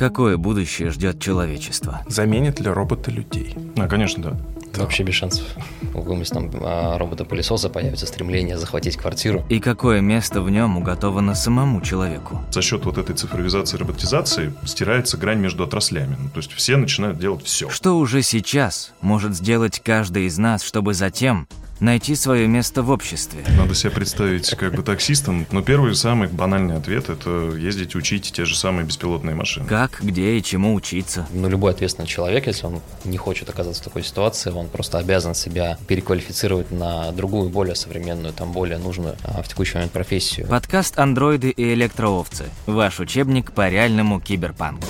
Какое будущее ждет человечество? Заменит ли роботы людей? Да, конечно, да. Вообще без шансов. У какого-нибудь там а, робота-пылесоса появится стремление захватить квартиру. И какое место в нем уготовано самому человеку? За счет вот этой цифровизации и роботизации стирается грань между отраслями. Ну, то есть все начинают делать все. Что уже сейчас может сделать каждый из нас, чтобы затем найти свое место в обществе. Надо себя представить как бы таксистом, но первый самый банальный ответ – это ездить учить те же самые беспилотные машины. Как, где и чему учиться. Ну, любой ответственный человек, если он не хочет оказаться в такой ситуации, он просто обязан себя переквалифицировать на другую, более современную, там, более нужную а, в текущий момент профессию. Подкаст «Андроиды и электроовцы». Ваш учебник по реальному киберпанку.